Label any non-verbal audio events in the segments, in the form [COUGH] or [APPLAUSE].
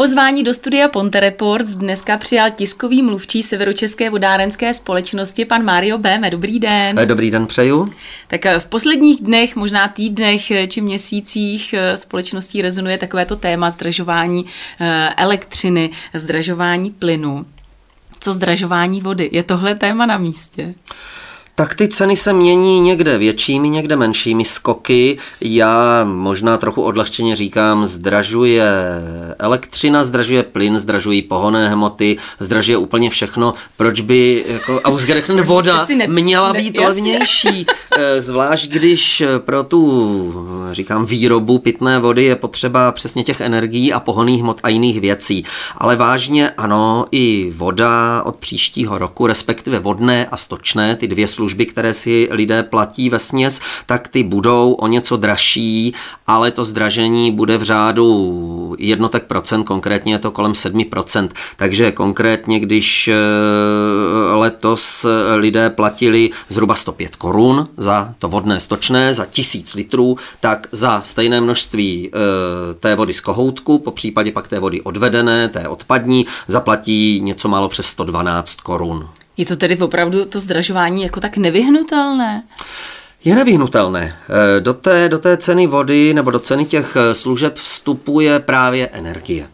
Pozvání do studia Ponte Reports dneska přijal tiskový mluvčí Severočeské vodárenské společnosti pan Mario Béme. Dobrý den. Eh, dobrý den přeju. Tak eh, v posledních dnech, možná týdnech eh, či měsících společností rezonuje takovéto téma zdražování elektřiny, zdražování plynu. Co zdražování vody? Je tohle téma na místě? Tak ty ceny se mění někde většími, někde menšími skoky. Já možná trochu odlehčeně říkám, zdražuje elektřina, zdražuje plyn, zdražují pohonné hmoty, zdražuje úplně všechno. Proč by jako ausgerechnet [LAUGHS] voda ne, měla být ne, levnější? Eh, zvlášť když pro tu, říkám, výrobu pitné vody je potřeba přesně těch energií a pohonných hmot a jiných věcí. Ale vážně ano, i voda od příštího roku, respektive vodné a stočné, ty dvě služby, služby, které si lidé platí ve směs, tak ty budou o něco dražší, ale to zdražení bude v řádu jednotek procent, konkrétně je to kolem 7%. Takže konkrétně, když eh, letos lidé platili zhruba 105 korun za to vodné stočné, za tisíc litrů, tak za stejné množství eh, té vody z kohoutku, po případě pak té vody odvedené, té odpadní, zaplatí něco málo přes 112 korun. Je to tedy opravdu to zdražování jako tak nevyhnutelné? Je nevyhnutelné. Eh, do té, do té ceny vody nebo do ceny těch eh, služeb vstupuje právě energie.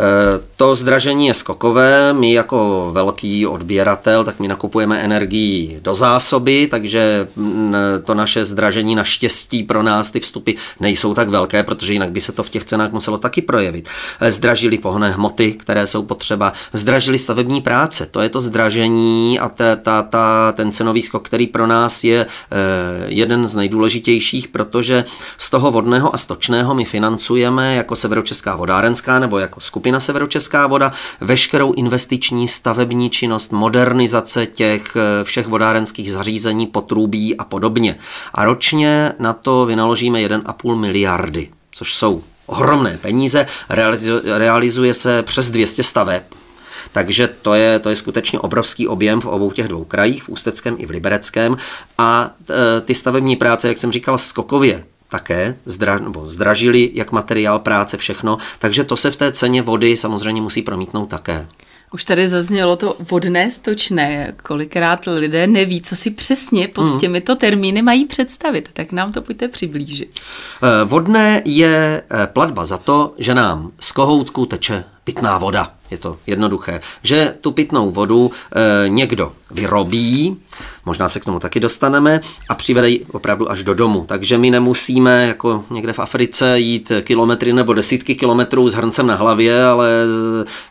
Eh, to zdražení je skokové, my jako velký odběratel, tak my nakupujeme energii do zásoby, takže mm, to naše zdražení naštěstí pro nás ty vstupy nejsou tak velké, protože jinak by se to v těch cenách muselo taky projevit. Eh, zdražili pohonné hmoty, které jsou potřeba, zdražili stavební práce, to je to zdražení a ta, ta, ta, ten cenový skok, který pro nás je eh, jeden z nejdůležitějších, protože z toho vodného a stočného my financujeme jako Severočeská vodárenská nebo jako skupina skupina Severočeská voda veškerou investiční stavební činnost, modernizace těch eh, všech vodárenských zařízení, potrubí a podobně. A ročně na to vynaložíme 1,5 miliardy, což jsou ohromné peníze, realizuje se přes 200 staveb, takže to je, to je skutečně obrovský objem v obou těch dvou krajích, v Ústeckém i v Libereckém. A e, ty stavební práce, jak jsem říkal, skokově také zdra, nebo zdražili jak materiál, práce, všechno, takže to se v té ceně vody samozřejmě musí promítnout také. Už tady zaznělo to vodné stočné. Kolikrát lidé neví, co si přesně pod hmm. těmito termíny mají představit. Tak nám to pojďte přiblížit. Eh, vodné je eh, platba za to, že nám z kohoutku teče pitná voda. Je to jednoduché. Že tu pitnou vodu e, někdo vyrobí, možná se k tomu taky dostaneme, a přivede ji opravdu až do domu. Takže my nemusíme jako někde v Africe jít kilometry nebo desítky kilometrů s hrncem na hlavě, ale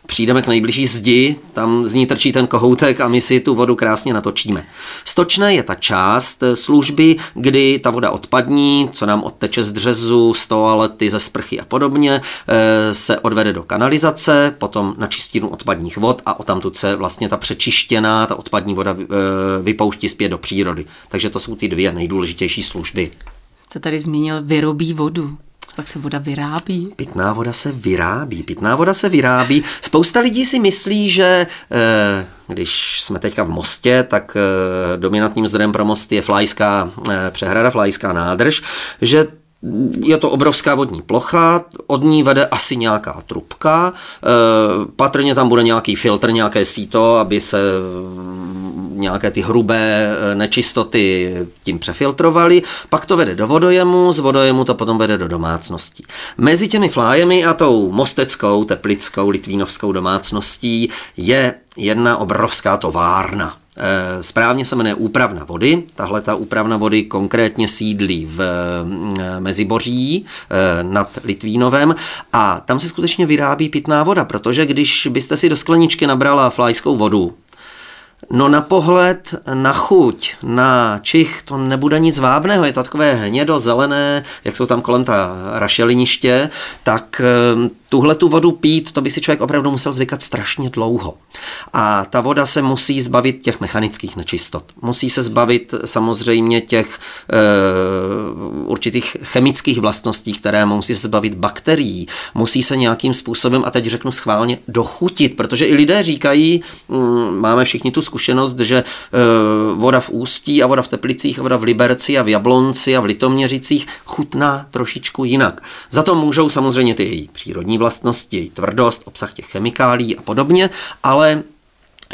přijdeme k nejbližší zdi, tam z ní trčí ten kohoutek a my si tu vodu krásně natočíme. Stočné je ta část služby, kdy ta voda odpadní, co nám odteče z dřezu, z toalety, ze sprchy a podobně, e, se odvede do kanalizace, potom na čistinu odpadních vod a odtamtud se vlastně ta přečištěná, ta odpadní voda e, vypouští zpět do přírody. Takže to jsou ty dvě nejdůležitější služby. Jste tady zmínil vyrobí vodu. Pak se voda vyrábí. Pitná voda se vyrábí. Pitná voda se vyrábí. Spousta lidí si myslí, že e, když jsme teďka v Mostě, tak e, dominantním zdrojem pro most je Flajská přehrada, Flajská nádrž, že je to obrovská vodní plocha, od ní vede asi nějaká trubka, e, patrně tam bude nějaký filtr, nějaké síto, aby se mm, nějaké ty hrubé e, nečistoty tím přefiltrovaly, pak to vede do vodojemu, z vodojemu to potom vede do domácností. Mezi těmi flájemi a tou mosteckou, teplickou, litvínovskou domácností je jedna obrovská továrna. Eh, správně se jmenuje úpravna vody. Tahle ta úpravna vody konkrétně sídlí v eh, Meziboří eh, nad Litvínovem a tam se skutečně vyrábí pitná voda, protože když byste si do skleničky nabrala flajskou vodu, No na pohled, na chuť, na čich to nebude nic vábného, je to takové hnědo zelené, jak jsou tam kolem ta rašeliniště, tak tuhle tu vodu pít, to by si člověk opravdu musel zvykat strašně dlouho. A ta voda se musí zbavit těch mechanických nečistot. Musí se zbavit samozřejmě těch e, určitých chemických vlastností, které musí se zbavit bakterií. Musí se nějakým způsobem, a teď řeknu schválně, dochutit, protože i lidé říkají, mm, máme všichni tu zkušenost, že e, voda v Ústí a voda v Teplicích a voda v Liberci a v Jablonci a v Litoměřicích chutná trošičku jinak. Za to můžou samozřejmě ty její přírodní vlastnosti, tvrdost, obsah těch chemikálí a podobně, ale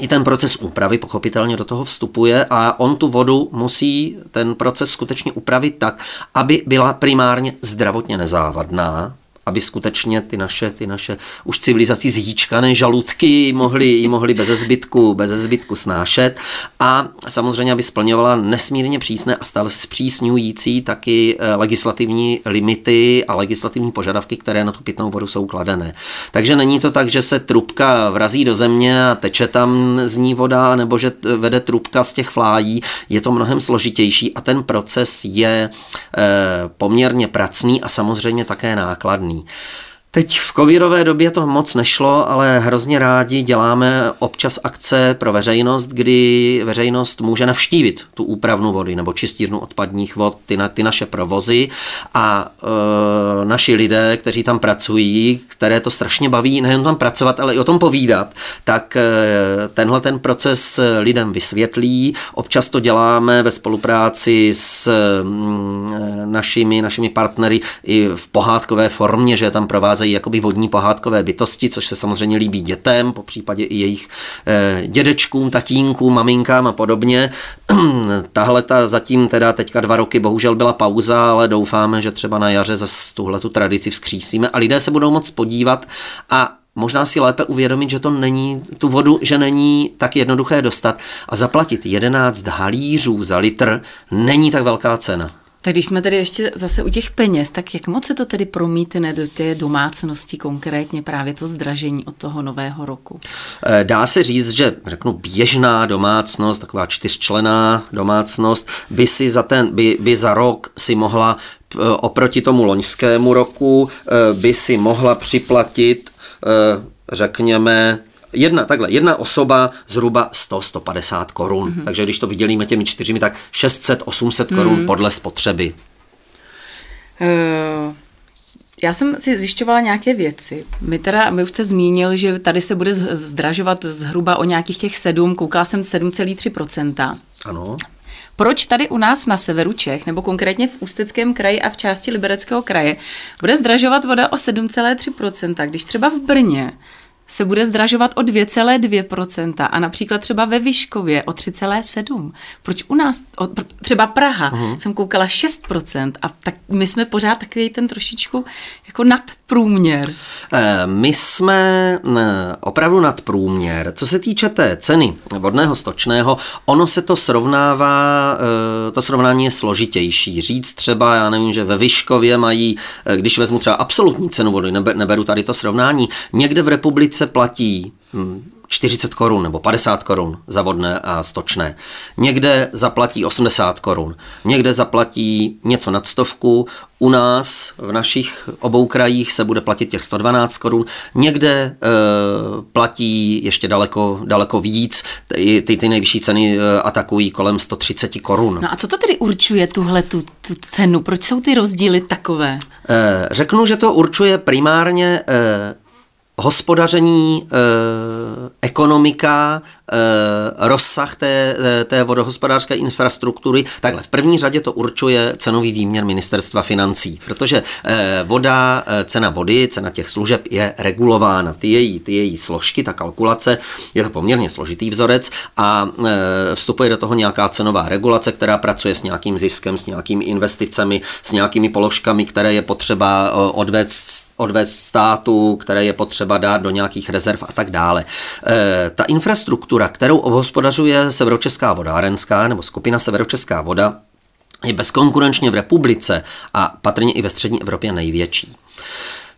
i ten proces úpravy pochopitelně do toho vstupuje a on tu vodu musí ten proces skutečně upravit tak, aby byla primárně zdravotně nezávadná, aby skutečně ty naše, ty naše už civilizací zhýčkané žaludky mohly, mohly bez zbytku, bez zbytku snášet a samozřejmě, aby splňovala nesmírně přísné a stále zpřísňující taky eh, legislativní limity a legislativní požadavky, které na tu pitnou vodu jsou kladené. Takže není to tak, že se trubka vrazí do země a teče tam z ní voda, nebo že vede trubka z těch flájí. Je to mnohem složitější a ten proces je eh, poměrně pracný a samozřejmě také nákladný journey Teď v covidové době to moc nešlo, ale hrozně rádi děláme občas akce pro veřejnost, kdy veřejnost může navštívit tu úpravnu vody nebo čistírnu odpadních vod, ty, na, ty naše provozy a e, naši lidé, kteří tam pracují, které to strašně baví, nejen tam pracovat, ale i o tom povídat, tak e, tenhle ten proces lidem vysvětlí. Občas to děláme ve spolupráci s mm, e, našimi, našimi partnery i v pohádkové formě, že tam provází nacházejí jakoby vodní pohádkové bytosti, což se samozřejmě líbí dětem, po případě i jejich eh, dědečkům, tatínkům, maminkám a podobně. [CLEARS THROAT] Tahle ta zatím teda teďka dva roky bohužel byla pauza, ale doufáme, že třeba na jaře zase tuhle tu tradici vzkřísíme a lidé se budou moc podívat a možná si lépe uvědomit, že to není, tu vodu, že není tak jednoduché dostat a zaplatit 11 halířů za litr není tak velká cena. Tak když jsme tedy ještě zase u těch peněz, tak jak moc se to tedy promítne do té domácnosti konkrétně právě to zdražení od toho nového roku? Eh, dá se říct, že řeknu běžná domácnost, taková čtyřčlená domácnost, by si za, ten, by, by za rok si mohla eh, oproti tomu loňskému roku eh, by si mohla připlatit řekněme jedna, takhle, jedna osoba zhruba 100-150 korun. Mm-hmm. Takže když to vydělíme těmi čtyřmi, tak 600-800 korun mm-hmm. podle spotřeby. Uh... Já jsem si zjišťovala nějaké věci. My teda, my už jste zmínil, že tady se bude zdražovat zhruba o nějakých těch 7, koukala jsem 7,3%. Ano. Proč tady u nás na severu Čech, nebo konkrétně v Ústeckém kraji a v části Libereckého kraje, bude zdražovat voda o 7,3%, když třeba v Brně se bude zdražovat o 2,2% a například třeba ve Vyškově o 3,7%. Proč u nás, o, třeba Praha, uh-huh. jsem koukala 6% a tak my jsme pořád takový ten trošičku jako nad průměr. Eh, my jsme opravdu nad průměr. Co se týče té ceny vodného stočného, ono se to srovnává, eh, to srovnání je složitější. Říct třeba, já nevím, že ve Vyškově mají, eh, když vezmu třeba absolutní cenu vody, neberu tady to srovnání, někde v republice platí hm, 40 korun nebo 50 korun za vodné a stočné. Někde zaplatí 80 korun, někde zaplatí něco nad stovku, u nás v našich obou krajích se bude platit těch 112 korun, někde e, platí ještě daleko, daleko víc, ty, ty, nejvyšší ceny e, atakují kolem 130 korun. No a co to tedy určuje tuhle tu, tu cenu? Proč jsou ty rozdíly takové? E, řeknu, že to určuje primárně e, hospodaření, e, ekonomika, rozsah té, té vodohospodářské infrastruktury. Takhle, v první řadě to určuje cenový výměr ministerstva financí, protože e, voda, cena vody, cena těch služeb je regulována. Ty její, ty její složky, ta kalkulace, je to poměrně složitý vzorec a vstupuje do toho nějaká cenová regulace, která pracuje s nějakým ziskem, s nějakými investicemi, s nějakými položkami, které je potřeba odvést, odvést státu, které je potřeba dát do nějakých rezerv a tak dále. Ta infrastruktura, kterou obhospodařuje Severočeská vodárenská nebo skupina Severočeská voda, je bezkonkurenčně v republice a patrně i ve střední Evropě největší.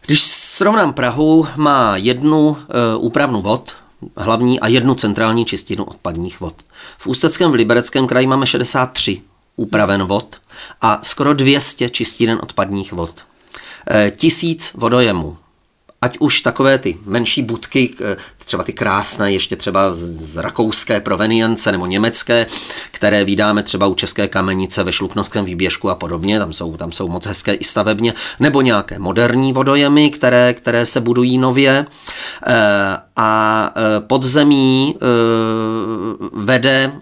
Když srovnám Prahu, má jednu e, úpravnu vod, hlavní a jednu centrální čistinu odpadních vod. V Ústeckém v Libereckém kraji máme 63 úpraven vod a skoro 200 čistíren odpadních vod. E, tisíc vodojemů, ať už takové ty menší budky, třeba ty krásné, ještě třeba z rakouské provenience nebo německé, které vydáme třeba u České kamenice ve Šluknovském výběžku a podobně, tam jsou, tam jsou moc hezké i stavebně, nebo nějaké moderní vodojemy, které, které se budují nově. A podzemí vede,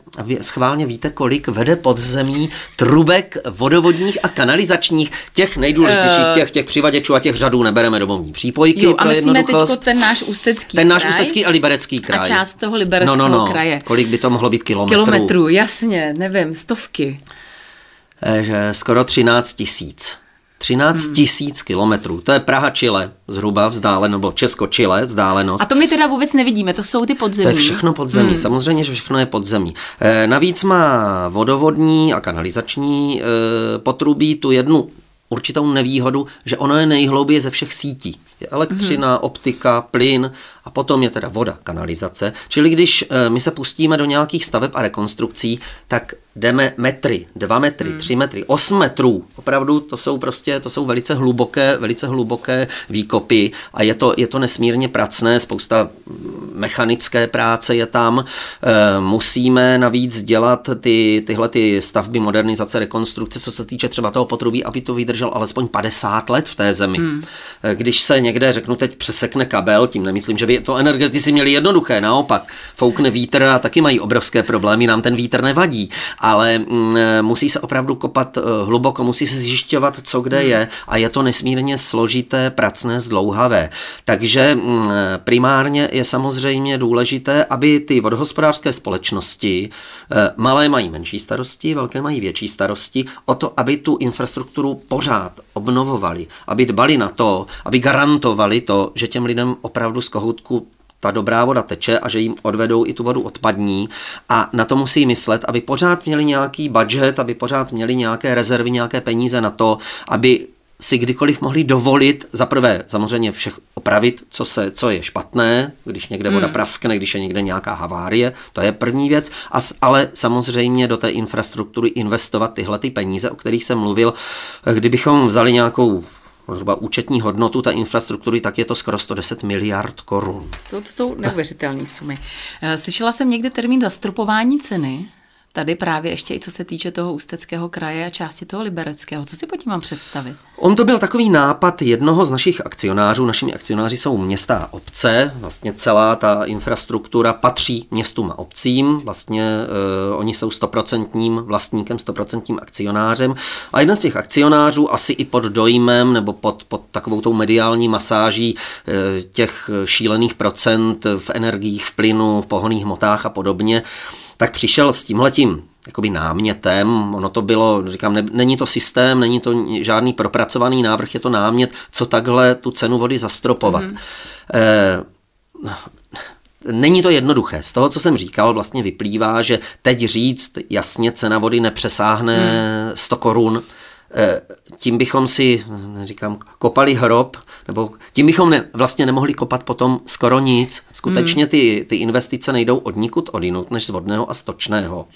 schválně víte, kolik vede podzemí trubek vodovodních a kanalizačních, těch nejdůležitějších, těch, těch přivaděčů a těch řadů nebereme domovní přípojky. Jo, a myslíme teď ten náš ústecký Ten náš ústecký a liberecký kraj. A část toho libereckého no, no, no. kraje. Kolik by to mohlo být kilometrů? Kilometrů, jasně, nevím, stovky. Že skoro 13 tisíc. 13 hmm. tisíc kilometrů. To je Praha-Chile zhruba vzdálenost, nebo Česko-Chile vzdálenost. A to my teda vůbec nevidíme, to jsou ty podzemí. To je všechno podzemí, hmm. samozřejmě, že všechno je podzemí. E, navíc má vodovodní a kanalizační e, potrubí tu jednu určitou nevýhodu, že ono je nejhlouběji ze všech sítí. Je elektřina, hmm. optika, plyn a potom je teda voda, kanalizace. Čili když e, my se pustíme do nějakých staveb a rekonstrukcí, tak jdeme metry, dva metry, hmm. tři metry, osm metrů. Opravdu to jsou prostě, to jsou velice hluboké, velice hluboké výkopy a je to, je to nesmírně pracné, spousta mechanické práce je tam. E, musíme navíc dělat ty, tyhle ty stavby, modernizace, rekonstrukce, co se týče třeba toho potrubí, aby to vydržel alespoň 50 let v té zemi. Hmm. E, když se někde, řeknu teď, přesekne kabel, tím nemyslím, že by to energetici měli jednoduché, naopak, foukne vítr a taky mají obrovské problémy, nám ten vítr nevadí ale mm, musí se opravdu kopat eh, hluboko, musí se zjišťovat, co kde hmm. je a je to nesmírně složité, pracné, zdlouhavé. Takže mm, primárně je samozřejmě důležité, aby ty vodohospodářské společnosti, eh, malé mají menší starosti, velké mají větší starosti, o to, aby tu infrastrukturu pořád obnovovali, aby dbali na to, aby garantovali to, že těm lidem opravdu z kohoutku ta dobrá voda teče a že jim odvedou i tu vodu odpadní. A na to musí myslet, aby pořád měli nějaký budget, aby pořád měli nějaké rezervy, nějaké peníze na to, aby si kdykoliv mohli dovolit za prvé samozřejmě všech opravit, co, se, co je špatné, když někde voda hmm. praskne, když je někde nějaká havárie, to je první věc, a, ale samozřejmě do té infrastruktury investovat tyhle ty peníze, o kterých jsem mluvil. Kdybychom vzali nějakou zhruba účetní hodnotu té infrastruktury, tak je to skoro 110 miliard korun. Jsou, to jsou neuvěřitelné sumy. Eh, slyšela jsem někde termín zastropování ceny tady právě ještě i co se týče toho Ústeckého kraje a části toho Libereckého. Co si pod tím mám představit? On to byl takový nápad jednoho z našich akcionářů. Našimi akcionáři jsou města a obce. Vlastně celá ta infrastruktura patří městům a obcím. Vlastně uh, oni jsou stoprocentním vlastníkem, stoprocentním akcionářem. A jeden z těch akcionářů asi i pod dojmem nebo pod, pod takovou tou mediální masáží uh, těch šílených procent v energiích, v plynu, v pohoných hmotách a podobně, tak přišel s tímhletím jakoby námětem, ono to bylo, říkám, ne, není to systém, není to žádný propracovaný návrh, je to námět, co takhle tu cenu vody zastropovat. Mm. Eh, Není to jednoduché. Z toho, co jsem říkal, vlastně vyplývá, že teď říct jasně cena vody nepřesáhne hmm. 100 korun, Eh, tím bychom si, říkám, kopali hrob, nebo tím bychom ne, vlastně nemohli kopat potom skoro nic. Skutečně ty, ty investice nejdou od nikud odinut, než z vodného a stočného.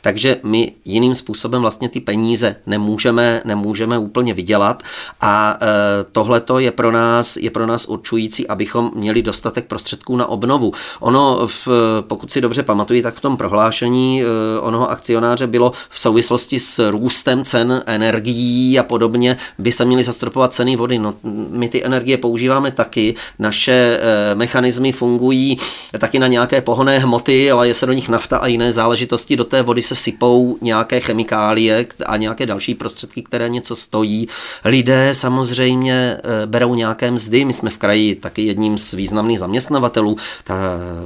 Takže my jiným způsobem vlastně ty peníze nemůžeme, nemůžeme úplně vydělat a e, tohle je pro nás je pro nás určující, abychom měli dostatek prostředků na obnovu. Ono, v, pokud si dobře pamatuju, tak v tom prohlášení e, onoho akcionáře bylo v souvislosti s růstem cen energií a podobně by se měly zastropovat ceny vody. No, my ty energie používáme taky, naše e, mechanismy fungují taky na nějaké pohonné hmoty, ale je se do nich nafta a jiné záležitosti. Do té vody se sypou nějaké chemikálie a nějaké další prostředky, které něco stojí. Lidé samozřejmě e, berou nějaké mzdy. My jsme v kraji taky jedním z významných zaměstnavatelů. Ta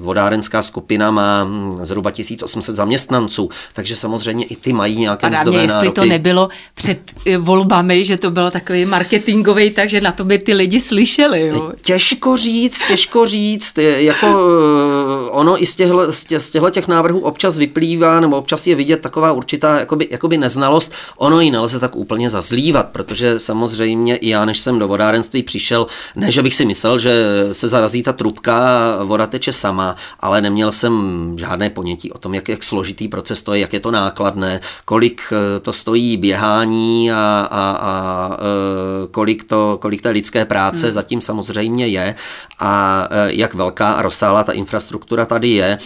vodárenská skupina má hm, zhruba 1800 zaměstnanců, takže samozřejmě i ty mají nějaké Padá mzdové mě, jestli nároky. to nebylo před volbami, že to bylo takový marketingový, takže na to by ty lidi slyšeli. Jo? Těžko říct, těžko říct, jako eh, ono i z těchto, z těch návrhů občas vyplývá, nebo občas je vidět taková určitá jakoby, jakoby neznalost, ono ji nelze tak úplně zazlívat, protože samozřejmě i já, než jsem do vodárenství přišel, ne, že bych si myslel, že se zarazí ta trubka a voda teče sama, ale neměl jsem žádné ponětí o tom, jak, jak složitý proces to je, jak je to nákladné, kolik eh, to stojí běhání a, a, a e, kolik, to, kolik té lidské práce hmm. zatím samozřejmě je a e, jak velká a rozsáhlá ta infrastruktura tady je.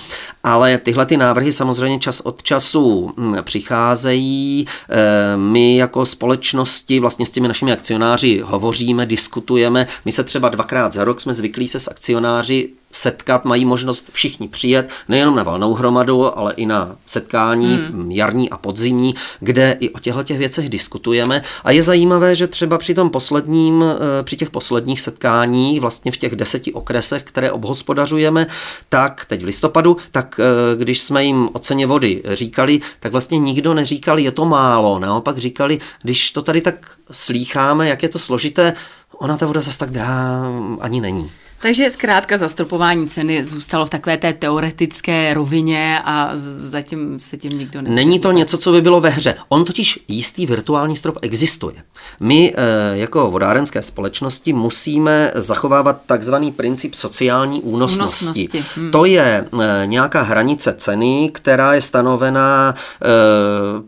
Ale tyhle ty návrhy samozřejmě čas od času hm, přicházejí. E, my jako společnosti vlastně s těmi našimi akcionáři hovoříme, diskutujeme. My se třeba dvakrát za rok jsme zvyklí se s akcionáři setkat, mají možnost všichni přijet, nejenom na valnou hromadu, ale i na setkání hmm. jarní a podzimní, kde i o těchto těch věcech diskutujeme. A je zajímavé, že třeba při tom posledním, eh, při těch posledních setkáních, vlastně v těch deseti okresech, které obhospodařujeme, tak teď v listopadu, tak eh, když jsme jim o ceně vody říkali, tak vlastně nikdo neříkal, je to málo. Naopak říkali, když to tady tak slýcháme, jak je to složité, ona ta voda zase tak drahá ani není. Takže zkrátka zastropování ceny zůstalo v takové té teoretické rovině a zatím se tím nikdo ne. Není to něco, co by bylo ve hře. On totiž jistý virtuální strop existuje. My eh, jako vodárenské společnosti musíme zachovávat takzvaný princip sociální únosnosti. únosnosti. Hmm. To je eh, nějaká hranice ceny, která je stanovená eh,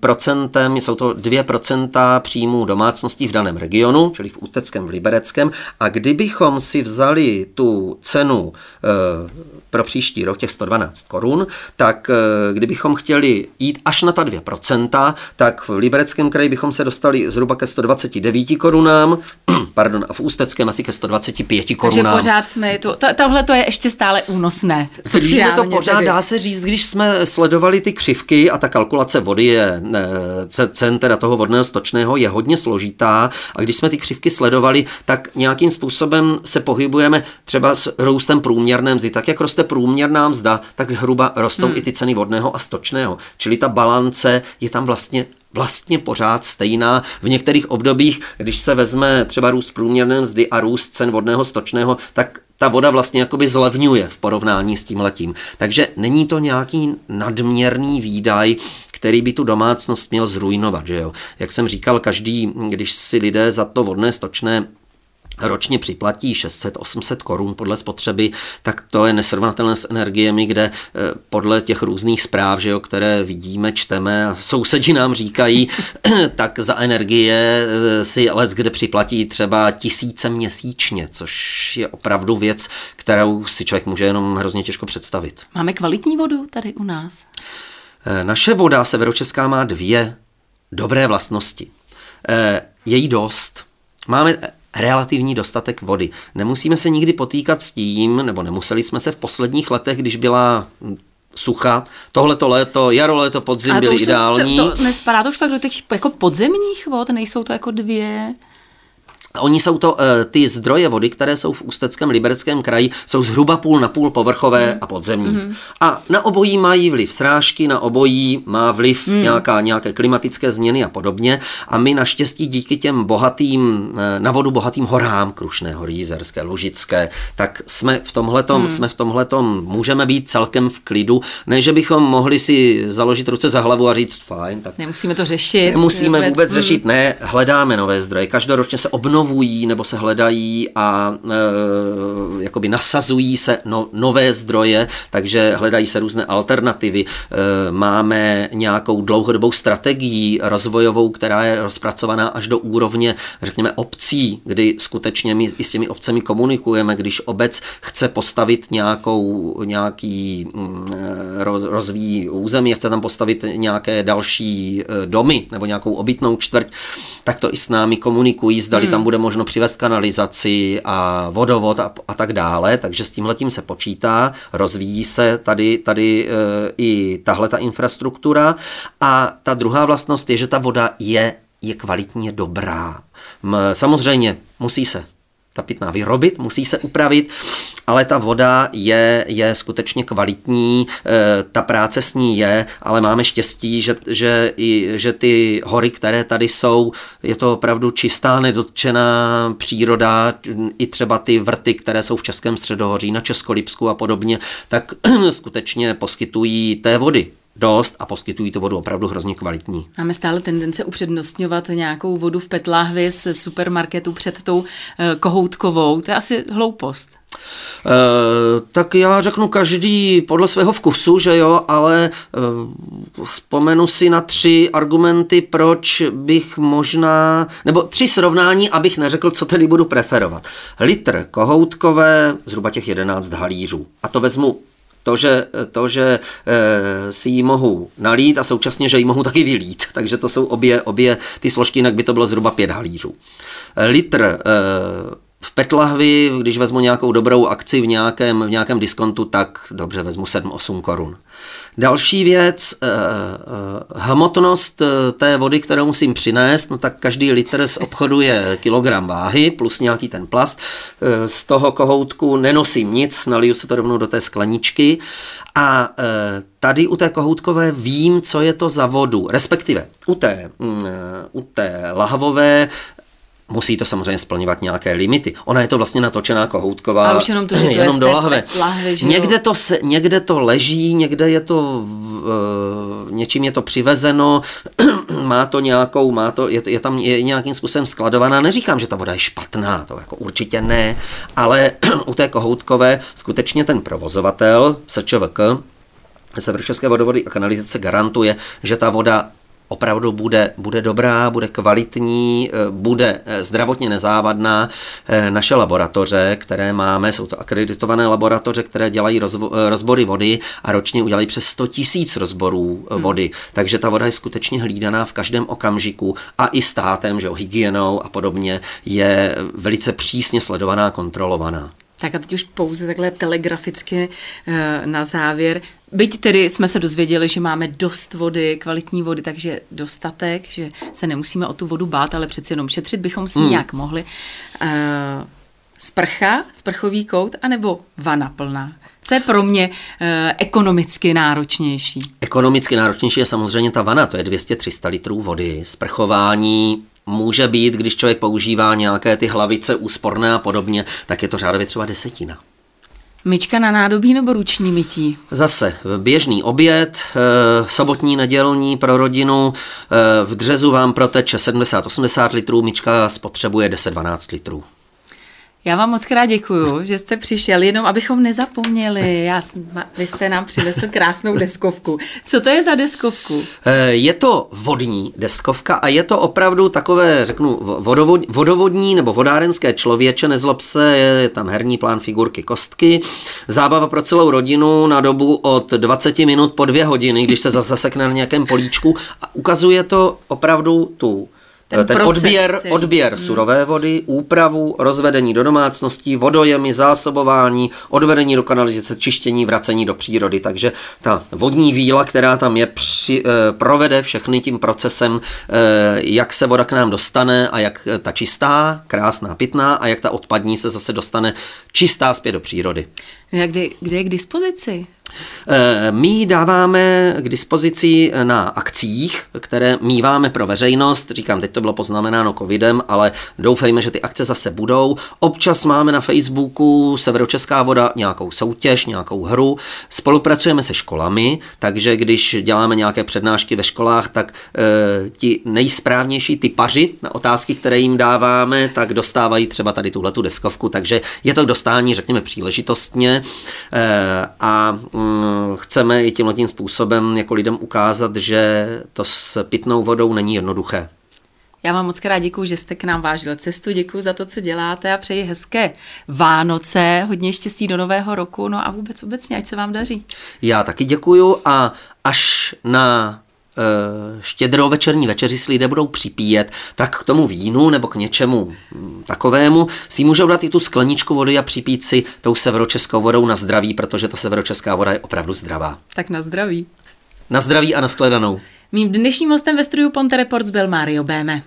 procentem, jsou to 2% příjmů domácností v daném regionu, čili v Úteckém, v Libereckém. A kdybychom si vzali tu tu cenu eh, pro příští rok těch 112 korun, tak eh, kdybychom chtěli jít až na ta 2%, tak v Libereckém kraji bychom se dostali zhruba ke 129 korunám, [CLEARS THROAT] pardon, a v Ústeckém asi ke 125 korunám. Takže pořád jsme, to, to, tohle to je ještě stále únosné. Držíme to pořád, tedy. dá se říct, když jsme sledovali ty křivky a ta kalkulace vody je, eh, cen teda toho vodného stočného je hodně složitá a když jsme ty křivky sledovali, tak nějakým způsobem se pohybujeme třeba s růstem průměrné mzdy. Tak jak roste průměrná mzda, tak zhruba rostou hmm. i ty ceny vodného a stočného. Čili ta balance je tam vlastně vlastně pořád stejná. V některých obdobích, když se vezme třeba růst průměrné mzdy a růst cen vodného stočného, tak ta voda vlastně jakoby zlevňuje v porovnání s tím letím. Takže není to nějaký nadměrný výdaj, který by tu domácnost měl zrujnovat. Že jo? Jak jsem říkal, každý, když si lidé za to vodné stočné ročně připlatí 600-800 korun podle spotřeby, tak to je nesrovnatelné s energiemi, kde eh, podle těch různých zpráv, že jo, které vidíme, čteme a sousedi nám říkají, [CLEARS THROAT] tak za energie eh, si let kde připlatí třeba tisíce měsíčně, což je opravdu věc, kterou si člověk může jenom hrozně těžko představit. Máme kvalitní vodu tady u nás? Eh, naše voda severočeská má dvě dobré vlastnosti. Je jí dost. Máme relativní dostatek vody. Nemusíme se nikdy potýkat s tím, nebo nemuseli jsme se v posledních letech, když byla sucha. Tohleto léto, jaro, léto, podzim byly ideální. To, to nespadá to už pak do těch jako podzemních vod, nejsou to jako dvě? Oni jsou to, eh, ty zdroje vody, které jsou v Ústeckém libereckém kraji, jsou zhruba půl na půl povrchové mm. a podzemní. Mm. A na obojí mají vliv srážky, na obojí má vliv mm. nějaká, nějaké klimatické změny a podobně. A my naštěstí díky těm bohatým, eh, na vodu bohatým horám, Krušné hory, Jízerské, Lužické, tak jsme v tomhletom, mm. jsme v tomhletom, můžeme být celkem v klidu. Ne, že bychom mohli si založit ruce za hlavu a říct fajn. Tak nemusíme to řešit. Nemusíme vůbec, vůbec řešit, ne, hledáme nové zdroje. Každoročně se obnovují obnovují nebo se hledají a e, jakoby nasazují se no, nové zdroje, takže hledají se různé alternativy. E, máme nějakou dlouhodobou strategii rozvojovou, která je rozpracovaná až do úrovně, řekněme, obcí, kdy skutečně my i s těmi obcemi komunikujeme, když obec chce postavit nějakou, nějaký mm, e, roz, rozvíjí území, chce tam postavit nějaké další e, domy nebo nějakou obytnou čtvrť, tak to i s námi komunikují, zdali hmm. tam bude bude možno přivést kanalizaci a vodovod a, a tak dále, takže s tímhletím se počítá, rozvíjí se tady, tady e, i tahle ta infrastruktura a ta druhá vlastnost je, že ta voda je, je kvalitně dobrá. Samozřejmě musí se ta pitná vyrobit, musí se upravit, ale ta voda je, je skutečně kvalitní, e, ta práce s ní je, ale máme štěstí, že, že, i, že ty hory, které tady jsou, je to opravdu čistá, nedotčená příroda, i třeba ty vrty, které jsou v Českém středohoří, na Českolipsku a podobně, tak [CLEARS THROAT] skutečně poskytují té vody dost a poskytují tu vodu opravdu hrozně kvalitní. Máme stále tendence upřednostňovat nějakou vodu v petláhvi z supermarketu před tou eh, kohoutkovou. To je asi hloupost. E, tak já řeknu každý podle svého vkusu, že jo, ale e, vzpomenu si na tři argumenty, proč bych možná, nebo tři srovnání, abych neřekl, co tedy budu preferovat. Litr kohoutkové, zhruba těch 11 halířů. A to vezmu to, že, to, že e, si ji mohu nalít a současně, že ji mohu taky vylít. [LAUGHS] Takže to jsou obě, obě ty složky, jinak by to bylo zhruba pět halířů. Litr e, v Petlahvi, když vezmu nějakou dobrou akci v nějakém, v nějakém diskontu, tak dobře, vezmu 7-8 korun. Další věc, eh, eh, hmotnost eh, té vody, kterou musím přinést, no tak každý litr z obchodu je kilogram váhy plus nějaký ten plast. Z toho kohoutku nenosím nic, naliju se to rovnou do té skleničky a tady u té kohoutkové vím, co je to za vodu, respektive u té, mm, u té lahvové musí to samozřejmě splňovat nějaké limity. Ona je to vlastně natočená kohoutková, a už jenom, to, že to jenom do lahve. lahve někde, to se, někde to leží, někde je to, uh, něčím je to přivezeno, [CLEARS THROAT] má to nějakou, má to, je, je tam je nějakým způsobem skladovaná. Neříkám, že ta voda je špatná, to jako určitě ne, ale [CLEARS THROAT] u té kohoutkové skutečně ten provozovatel SČVK Severočeské vodovody a kanalizace garantuje, že ta voda opravdu bude, bude dobrá, bude kvalitní, eh, bude eh, zdravotně nezávadná. Eh, naše laboratoře, které máme, jsou to akreditované laboratoře, které dělají rozvo, rozbory vody a ročně udělají přes 100 tisíc rozborů hmm. vody. Takže ta voda je skutečně hlídaná v každém okamžiku a i státem, že o hygienou a podobně je velice přísně sledovaná, kontrolovaná. Tak a teď už pouze takhle telegraficky na závěr. Byť tedy jsme se dozvěděli, že máme dost vody, kvalitní vody, takže dostatek, že se nemusíme o tu vodu bát, ale přeci jenom šetřit bychom si hmm. nějak mohli. Uh, sprcha, sprchový kout, anebo vana plná? Co je pro mě uh, ekonomicky náročnější? Ekonomicky náročnější je samozřejmě ta vana, to je 200-300 litrů vody. Sprchování může být, když člověk používá nějaké ty hlavice úsporné a podobně, tak je to řádově třeba desetina. Myčka na nádobí nebo ruční mytí? Zase běžný oběd, eh, sobotní, nedělní pro rodinu. Eh, v dřezu vám proteče 70-80 litrů, myčka spotřebuje 10-12 litrů. Já vám moc krát děkuju, že jste přišel, jenom abychom nezapomněli. Já, vy jste nám přinesl krásnou deskovku. Co to je za deskovku? Eh, je to vodní deskovka a je to opravdu takové, řeknu, vodovodní nebo vodárenské člověče, nezlob se, je tam herní plán, figurky, kostky. Zábava pro celou rodinu na dobu od 20 minut po dvě hodiny, když se zasekne na nějakém políčku a ukazuje to opravdu tu ten, ten odběr, odběr hmm. surové vody, úpravu, rozvedení do domácností, vodojemy, zásobování, odvedení do kanalizace, čištění, vracení do přírody. Takže ta vodní víla, která tam je, při, eh, provede všechny tím procesem, eh, jak se voda k nám dostane a jak ta čistá, krásná, pitná a jak ta odpadní se zase dostane čistá zpět do přírody. A kde, kde je k dispozici? Eh, my ji dáváme k dispozici na akcích, které míváme pro veřejnost. Říkám, teď to bylo poznamenáno covidem, ale doufejme, že ty akce zase budou. Občas máme na Facebooku Severočeská voda nějakou soutěž, nějakou hru. Spolupracujeme se školami, takže když děláme nějaké přednášky ve školách, tak e, ti nejsprávnější typaři na otázky, které jim dáváme, tak dostávají třeba tady tuhle tu deskovku, takže je to dostání, řekněme, příležitostně. E, a chceme i tímhle tím způsobem jako lidem ukázat, že to s pitnou vodou není jednoduché. Já vám moc krát děkuji, že jste k nám vážil cestu, děkuji za to, co děláte a přeji hezké Vánoce, hodně štěstí do nového roku, no a vůbec obecně, ať se vám daří. Já taky děkuju a až na Eh, štědrou večerní večeři si lidé budou připíjet, tak k tomu vínu nebo k něčemu hm, takovému si můžou dát i tu skleničku vody a připít si tou severočeskou vodou na zdraví, protože ta severočeská voda je opravdu zdravá. Tak na zdraví. Na zdraví a na shledanou. Mým dnešním hostem ve studiu Ponte Reports byl Mario Béme.